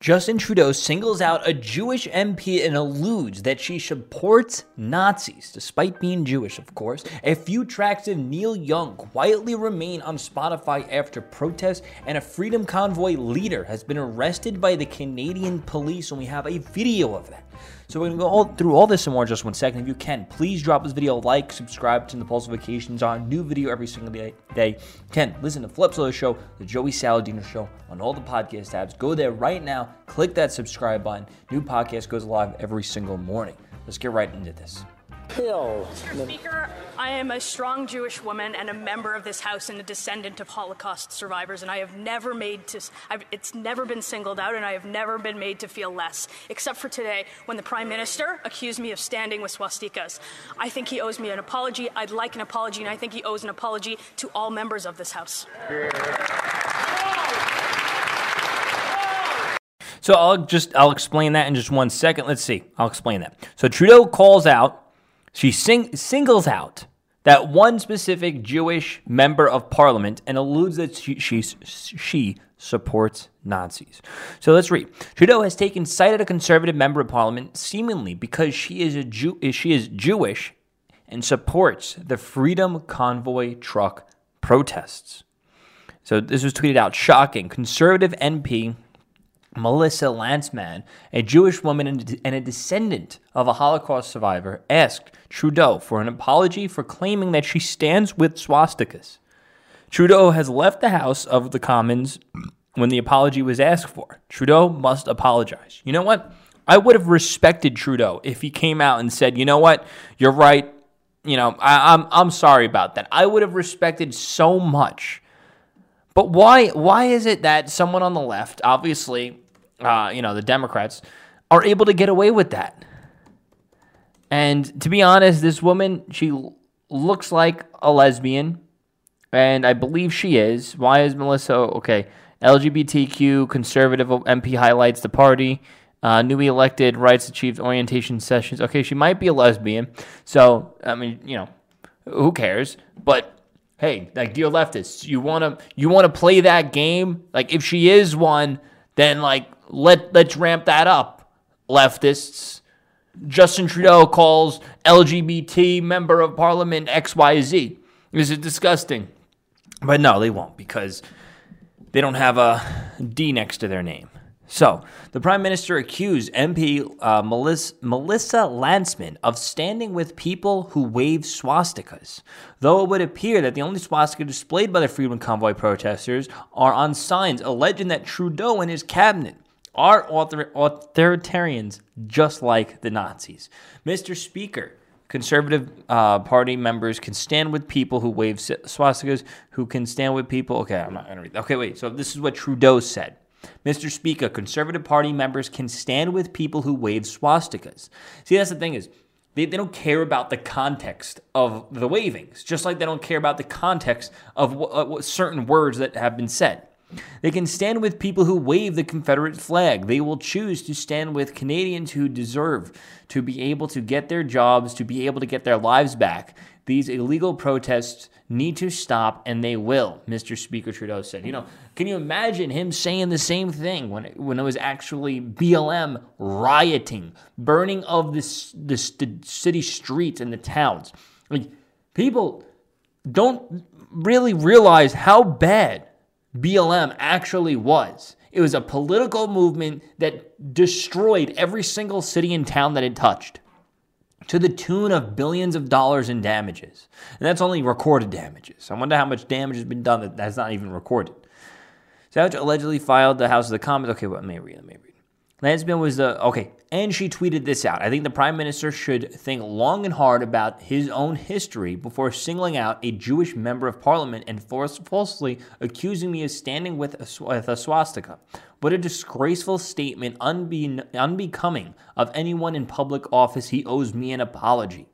Justin Trudeau singles out a Jewish MP and alludes that she supports Nazis, despite being Jewish, of course. A few tracks of Neil Young quietly remain on Spotify after protests, and a Freedom Convoy leader has been arrested by the Canadian police, and we have a video of that. So we're gonna go all, through all this and more just one second. If you can, please drop this video a like, subscribe to the Pulse Vacations on new video every single day. day. Ken, listen to Flips of the Show, the Joey Saladino Show on all the podcast tabs. Go there right now, click that subscribe button. New podcast goes live every single morning. Let's get right into this. Hill. Mr. Speaker, I am a strong Jewish woman and a member of this House and a descendant of Holocaust survivors, and I have never made to, I've, it's never been singled out, and I have never been made to feel less, except for today when the Prime Minister accused me of standing with swastikas. I think he owes me an apology. I'd like an apology, and I think he owes an apology to all members of this House. So I'll just I'll explain that in just one second. Let's see. I'll explain that. So Trudeau calls out, she sing, singles out that one specific Jewish member of parliament and alludes that she, she, she supports Nazis. So let's read. Trudeau has taken sight at a conservative member of parliament seemingly because she is a Jew, she is Jewish and supports the Freedom Convoy truck protests. So this was tweeted out. Shocking. Conservative MP Melissa Lantsman, a Jewish woman and a descendant of a Holocaust survivor, asked Trudeau for an apology for claiming that she stands with swastikas. Trudeau has left the House of the Commons when the apology was asked for. Trudeau must apologize. You know what? I would have respected Trudeau if he came out and said, "You know what? You're right. You know, I, I'm I'm sorry about that." I would have respected so much. But why why is it that someone on the left, obviously, uh, you know, the Democrats, are able to get away with that? And to be honest, this woman, she looks like a lesbian, and I believe she is. Why is Melissa okay? LGBTQ conservative MP highlights the party. Uh, newly elected rights achieved orientation sessions. Okay, she might be a lesbian. So, I mean, you know, who cares? But hey, like dear leftists, you wanna you wanna play that game? Like if she is one, then like let let's ramp that up, leftists. Justin Trudeau calls LGBT member of parliament XYZ. Is it disgusting? But no, they won't because they don't have a D next to their name. So, the Prime Minister accused MP uh, Melissa, Melissa Lantsman of standing with people who wave swastikas, though it would appear that the only swastika displayed by the Freedom Convoy protesters are on signs alleging that Trudeau and his cabinet are author- authoritarians just like the Nazis. Mr. Speaker, Conservative uh, Party members can stand with people who wave swastikas, who can stand with people. Okay, I'm not going to read. Okay, wait. So this is what Trudeau said. Mr. Speaker, Conservative Party members can stand with people who wave swastikas. See, that's the thing is, they, they don't care about the context of the wavings, just like they don't care about the context of what, uh, what certain words that have been said. They can stand with people who wave the Confederate flag. They will choose to stand with Canadians who deserve to be able to get their jobs, to be able to get their lives back. These illegal protests need to stop, and they will, Mr. Speaker Trudeau said. You know, can you imagine him saying the same thing when it, when it was actually BLM rioting, burning of this, this the city streets and the towns? Like, people don't really realize how bad BLM actually was. It was a political movement that destroyed every single city and town that it touched to the tune of billions of dollars in damages. And that's only recorded damages. I wonder how much damage has been done that that's not even recorded. Savage allegedly filed the House of the Commons. Okay, well, let me read, let me read. Lantsman was the, okay, and she tweeted this out. I think the prime minister should think long and hard about his own history before singling out a Jewish member of parliament and force, falsely accusing me of standing with a, with a swastika. What a disgraceful statement, unbe, unbecoming of anyone in public office. He owes me an apology.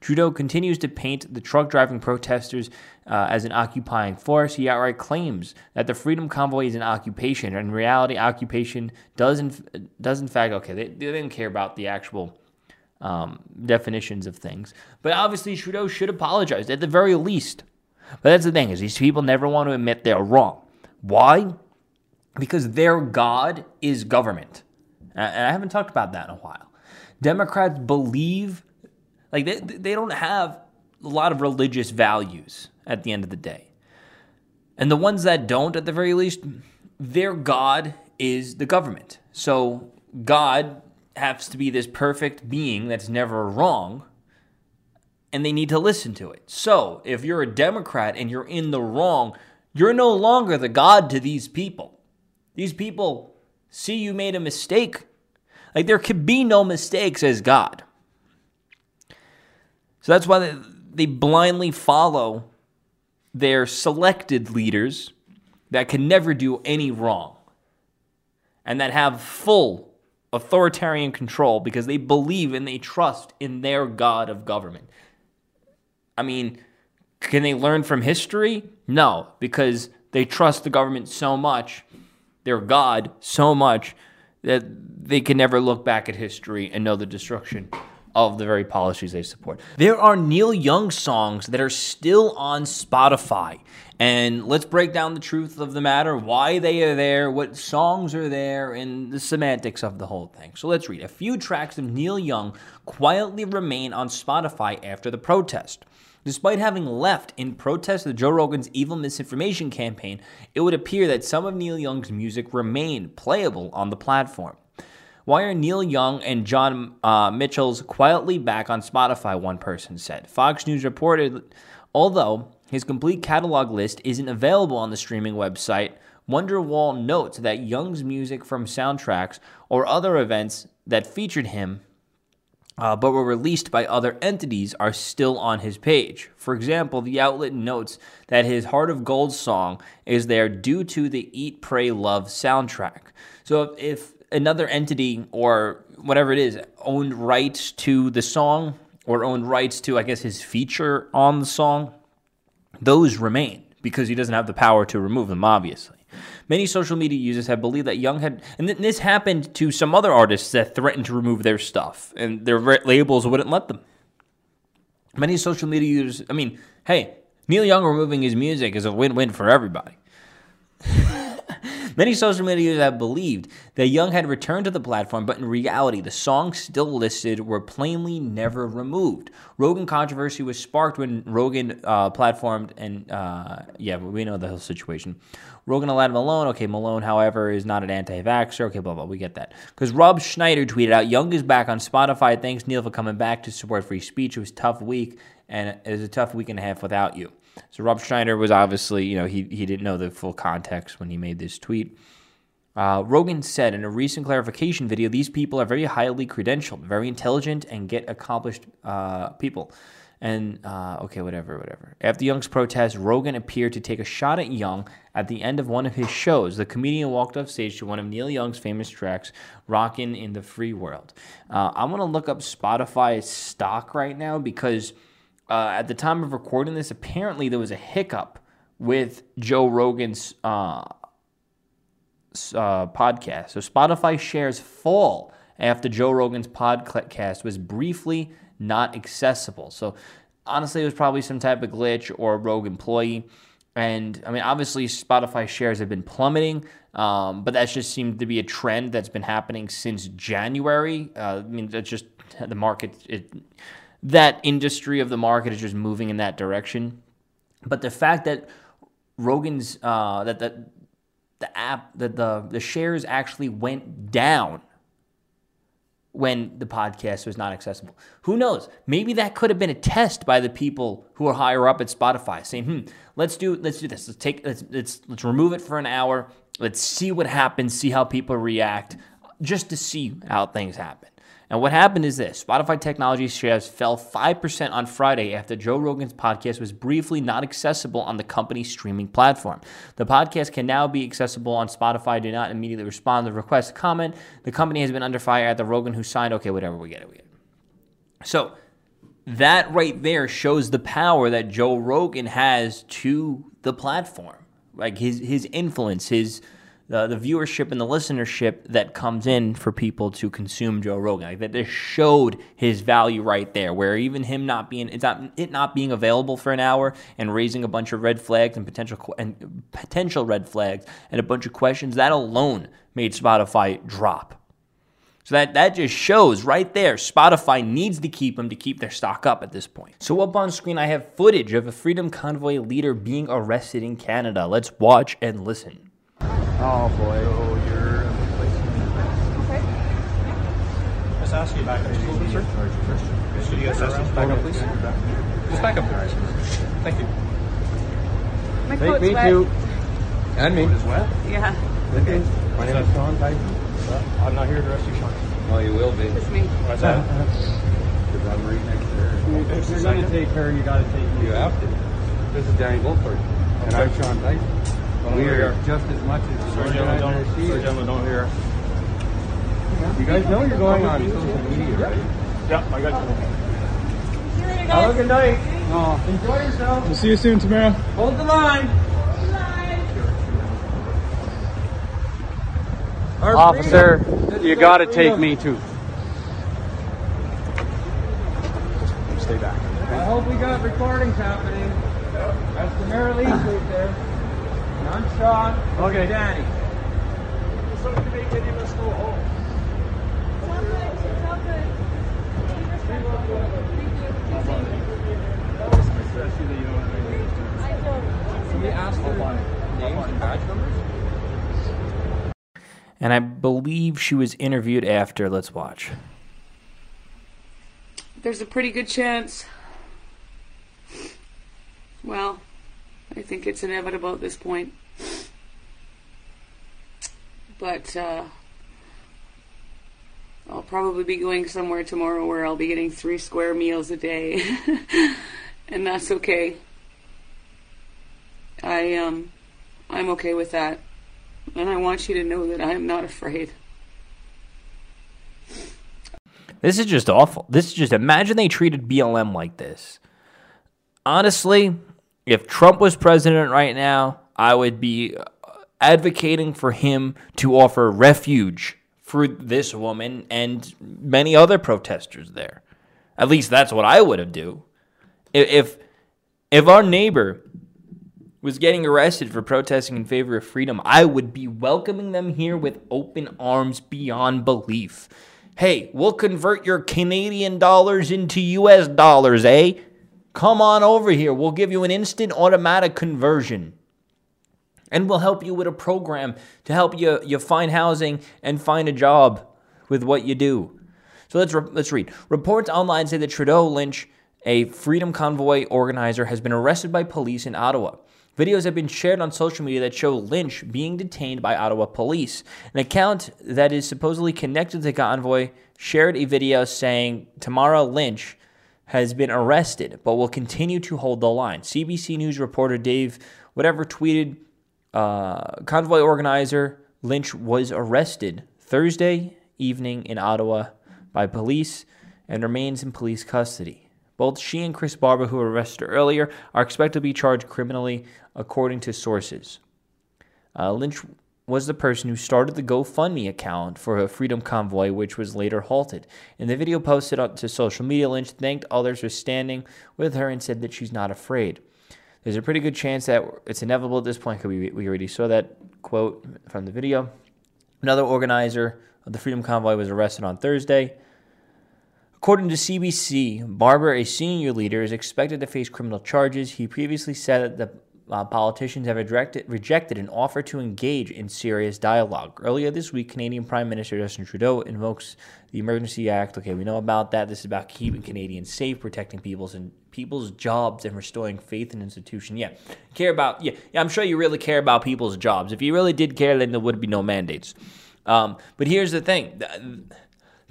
Trudeau continues to paint the truck driving protesters uh, as an occupying force. He outright claims that the Freedom Convoy is an occupation. In reality, occupation does in, does in fact, okay, they, they didn't care about the actual um, definitions of things. But obviously, Trudeau should apologize at the very least. But that's the thing is these people never want to admit they're wrong. Why? because their God is government. And I haven't talked about that in a while. Democrats believe, like, they, they don't have a lot of religious values at the end of the day. And the ones that don't, at the very least, their God is the government. So God has to be this perfect being that's never wrong, and they need to listen to it. So if you're a Democrat and you're in the wrong, you're no longer the God to these people. These people see you made a mistake. Like there could be no mistakes as God. So that's why they, they blindly follow their selected leaders that can never do any wrong and that have full authoritarian control because they believe and they trust in their God of government. I mean, can they learn from history? No, because they trust the government so much, their God so much, that they can never look back at history and know the destruction of the very policies they support. There are Neil Young songs that are still on Spotify. And let's break down the truth of the matter, why they are there, what songs are there, and the semantics of the whole thing. So let's read. A few tracks of Neil Young quietly remain on Spotify after the protest. Despite having left in protest of Joe Rogan's evil misinformation campaign, it would appear that some of Neil Young's music remained playable on the platform. Why are Neil Young and Joni uh, Mitchell's quietly back on Spotify? One person said. Fox News reported, although his complete catalog list isn't available on the streaming website, Wonderwall notes that Young's music from soundtracks or other events that featured him uh, but were released by other entities are still on his page. For example, the outlet notes that his Heart of Gold song is there due to the Eat, Pray, Love soundtrack. So if, if another entity or whatever it is owned rights to the song or owned rights to, I guess, his feature on the song, those remain because he doesn't have the power to remove them, obviously. Many social media users have believed that Young had, and this happened to some other artists that threatened to remove their stuff, and their labels wouldn't let them. Many social media users, I mean, hey, Neil Young removing his music is a win win for everybody. Many social media users have believed that Young had returned to the platform, but in reality, the songs still listed were plainly never removed. Rogan controversy was sparked when Rogan uh, platformed, and uh, yeah, we know the whole situation. Rogan allowed Malone. Okay, Malone, however, is not an anti-vaxxer. Okay, blah blah. We get that because Rob Schneider tweeted out, "Young is back on Spotify. Thanks Neil for coming back to support free speech. It was a tough week, and it was a tough week and a half without you." So Rob Schneider was obviously, you know, he, he didn't know the full context when he made this tweet. Uh, Rogan said in a recent clarification video, these people are very highly credentialed, very intelligent, and get accomplished uh, people. And uh, okay, whatever, whatever. After Young's protest, Rogan appeared to take a shot at Young at the end of one of his shows. The comedian walked off stage to one of Neil Young's famous tracks, "Rockin' in the Free World." Uh, I'm gonna look up Spotify stock right now because uh, at the time of recording this, apparently there was a hiccup with Joe Rogan's uh, uh, podcast. So Spotify shares fall after Joe Rogan's podcast was briefly not accessible. So honestly, it was probably some type of glitch or a rogue employee. And I mean, obviously, Spotify shares have been plummeting, um, but that just seemed to be a trend that's been happening since January. Uh, I mean, that's just the market. It, that industry of the market is just moving in that direction. But the fact that Rogan's uh, that the the app that the the shares actually went down when the podcast was not accessible. Who knows? Maybe that could have been a test by the people who are higher up at Spotify, saying, "Hmm, let's do let's do this. Let's take let's let's let's remove it for an hour. Let's see what happens. See how people react, just to see how things happen." And what happened is this Spotify technology shares fell 5% on Friday after Joe Rogan's podcast was briefly not accessible on the company's streaming platform. The podcast can now be accessible on Spotify. Do not immediately respond to the request to comment. The company has been under fire at the Rogan who signed. Okay, whatever, we get it, we get it. So that right there shows the power that Joe Rogan has to the platform. Like his his influence, his the, the viewership and the listenership that comes in for people to consume Joe Rogan. Like that just showed his value right there, where even him not being it's not it not being available for an hour and raising a bunch of red flags and potential and potential red flags and a bunch of questions that alone made Spotify drop. So that, that just shows right there Spotify needs to keep them to keep their stock up at this point. So up on screen, I have footage of a Freedom Convoy leader being arrested in Canada. Let's watch and listen. Oh boy. So you're Okay. Just ask you back up, sir. First. Could you guys ask back up, please? Just back up there. Thank you. My Take me wet. too. And me. It's wet? Yeah. Okay. My name is Sean Tyson. I'm not here to arrest you, Sean. Oh, you will be. It's me. What's that? Uh-huh. Because I'm right next to her. If you're going to take her, you got to take me. You have to. This is Danny Wolford. And I'm Sean Tyson. We are just as much as Sorry, gentlemen, don't, sorry, gentlemen, don't hear. You guys know you're going on social media, right? Yeah, I got you. See you later, guys. Have a good night. Oh, enjoy yourself. We'll see you soon tomorrow. Hold the line. Officer, you got to take me too. Stay back. I hope we got recordings happening. That's the Mary Lee right there. And I'm Sean. Okay. Danny. Somebody asked for names and badge numbers? And I believe she was interviewed after. Let's watch. There's a pretty good chance. Well, I think it's inevitable at this point. But uh, I'll probably be going somewhere tomorrow where I'll be getting three square meals a day. and that's okay. I um I'm okay with that. And I want you to know that I am not afraid. This is just awful. This is just imagine they treated BLM like this. Honestly, if Trump was president right now, I would be advocating for him to offer refuge for this woman and many other protesters there. At least that's what I would have do. If if our neighbor was getting arrested for protesting in favor of freedom, I would be welcoming them here with open arms beyond belief. Hey, we'll convert your Canadian dollars into US dollars, eh? Come on over here. We'll give you an instant automatic conversion. And we'll help you with a program to help you, you find housing and find a job with what you do. So let's, re- let's read. Reports online say that Trudeau Lynch, a Freedom Convoy organizer, has been arrested by police in Ottawa. Videos have been shared on social media that show Lynch being detained by Ottawa police. An account that is supposedly connected to the convoy shared a video saying Tamara Lynch has been arrested, but will continue to hold the line. CBC News reporter Dave whatever tweeted uh, convoy organizer Lynch was arrested Thursday evening in Ottawa by police and remains in police custody. Both she and Chris Barber, who were arrested earlier, are expected to be charged criminally, according to sources. Uh, Lynch was the person who started the GoFundMe account for a freedom convoy, which was later halted. In the video posted to social media, Lynch thanked others for standing with her and said that she's not afraid. There's a pretty good chance that it's inevitable at this point because we, we already saw that quote from the video. Another organizer of the Freedom Convoy was arrested on Thursday. According to CBC, Barber, a senior leader, is expected to face criminal charges. He previously said that the uh, politicians have rejected, rejected an offer to engage in serious dialogue. Earlier this week, Canadian Prime Minister Justin Trudeau invokes the Emergency Act. Okay, we know about that. This is about keeping Canadians safe, protecting people's and people's jobs, and restoring faith in institution. Yeah, care about. Yeah, yeah. I'm sure you really care about people's jobs. If you really did care, then there would be no mandates. Um, but here's the thing. The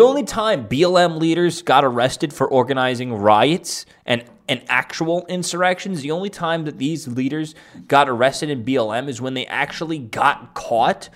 only time BLM leaders got arrested for organizing riots and, and actual insurrections, the only time that these leaders got arrested in BLM is when they actually got caught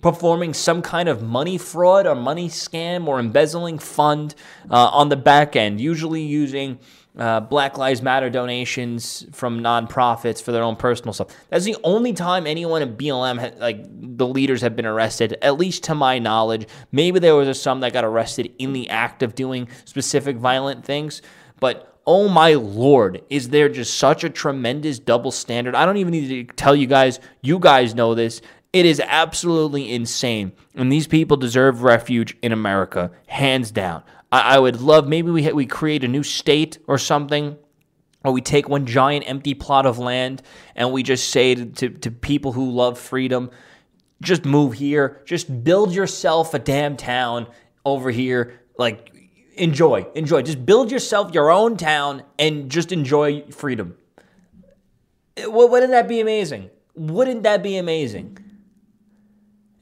performing some kind of money fraud or money scam or embezzling fund uh, on the back end, usually using uh, Black Lives Matter donations from nonprofits for their own personal stuff. That's the only time anyone in BLM, ha- like the leaders, have been arrested, at least to my knowledge. Maybe there was some that got arrested in the act of doing specific violent things, but oh my lord, is there just such a tremendous double standard? I don't even need to tell you guys, you guys know this. It is absolutely insane. And these people deserve refuge in America, hands down. I, I would love maybe we, we create a new state or something or we take one giant empty plot of land and we just say to, to, to, people who love freedom, just move here, just build yourself a damn town over here. Like, enjoy, enjoy. Just build yourself your own town and just enjoy freedom. Wouldn't that be amazing? Wouldn't that be amazing?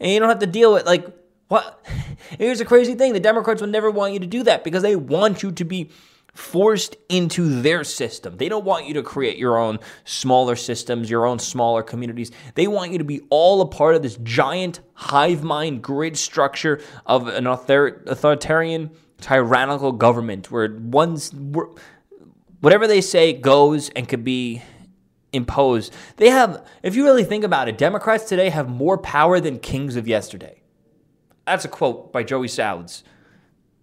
And you don't have to deal with, like, what? Here's a crazy thing the Democrats will never want you to do that because they want you to be forced into their system. They don't want you to create your own smaller systems, your own smaller communities. They want you to be all a part of this giant hive mind grid structure of an author- authoritarian, tyrannical government where one's whatever they say goes and could be imposed. They have, if you really think about it, Democrats today have more power than kings of yesterday. That's a quote by Joey Salads.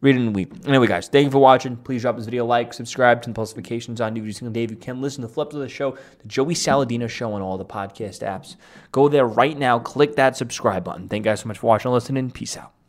Read it the week. Anyway, guys, thank you for watching. Please drop this video a like, subscribe, turn post notifications on every single day. If you can listen to the flips of the show, the Joey Saladino show on all the podcast apps. Go there right now, click that subscribe button. Thank you guys so much for watching and listening. Peace out.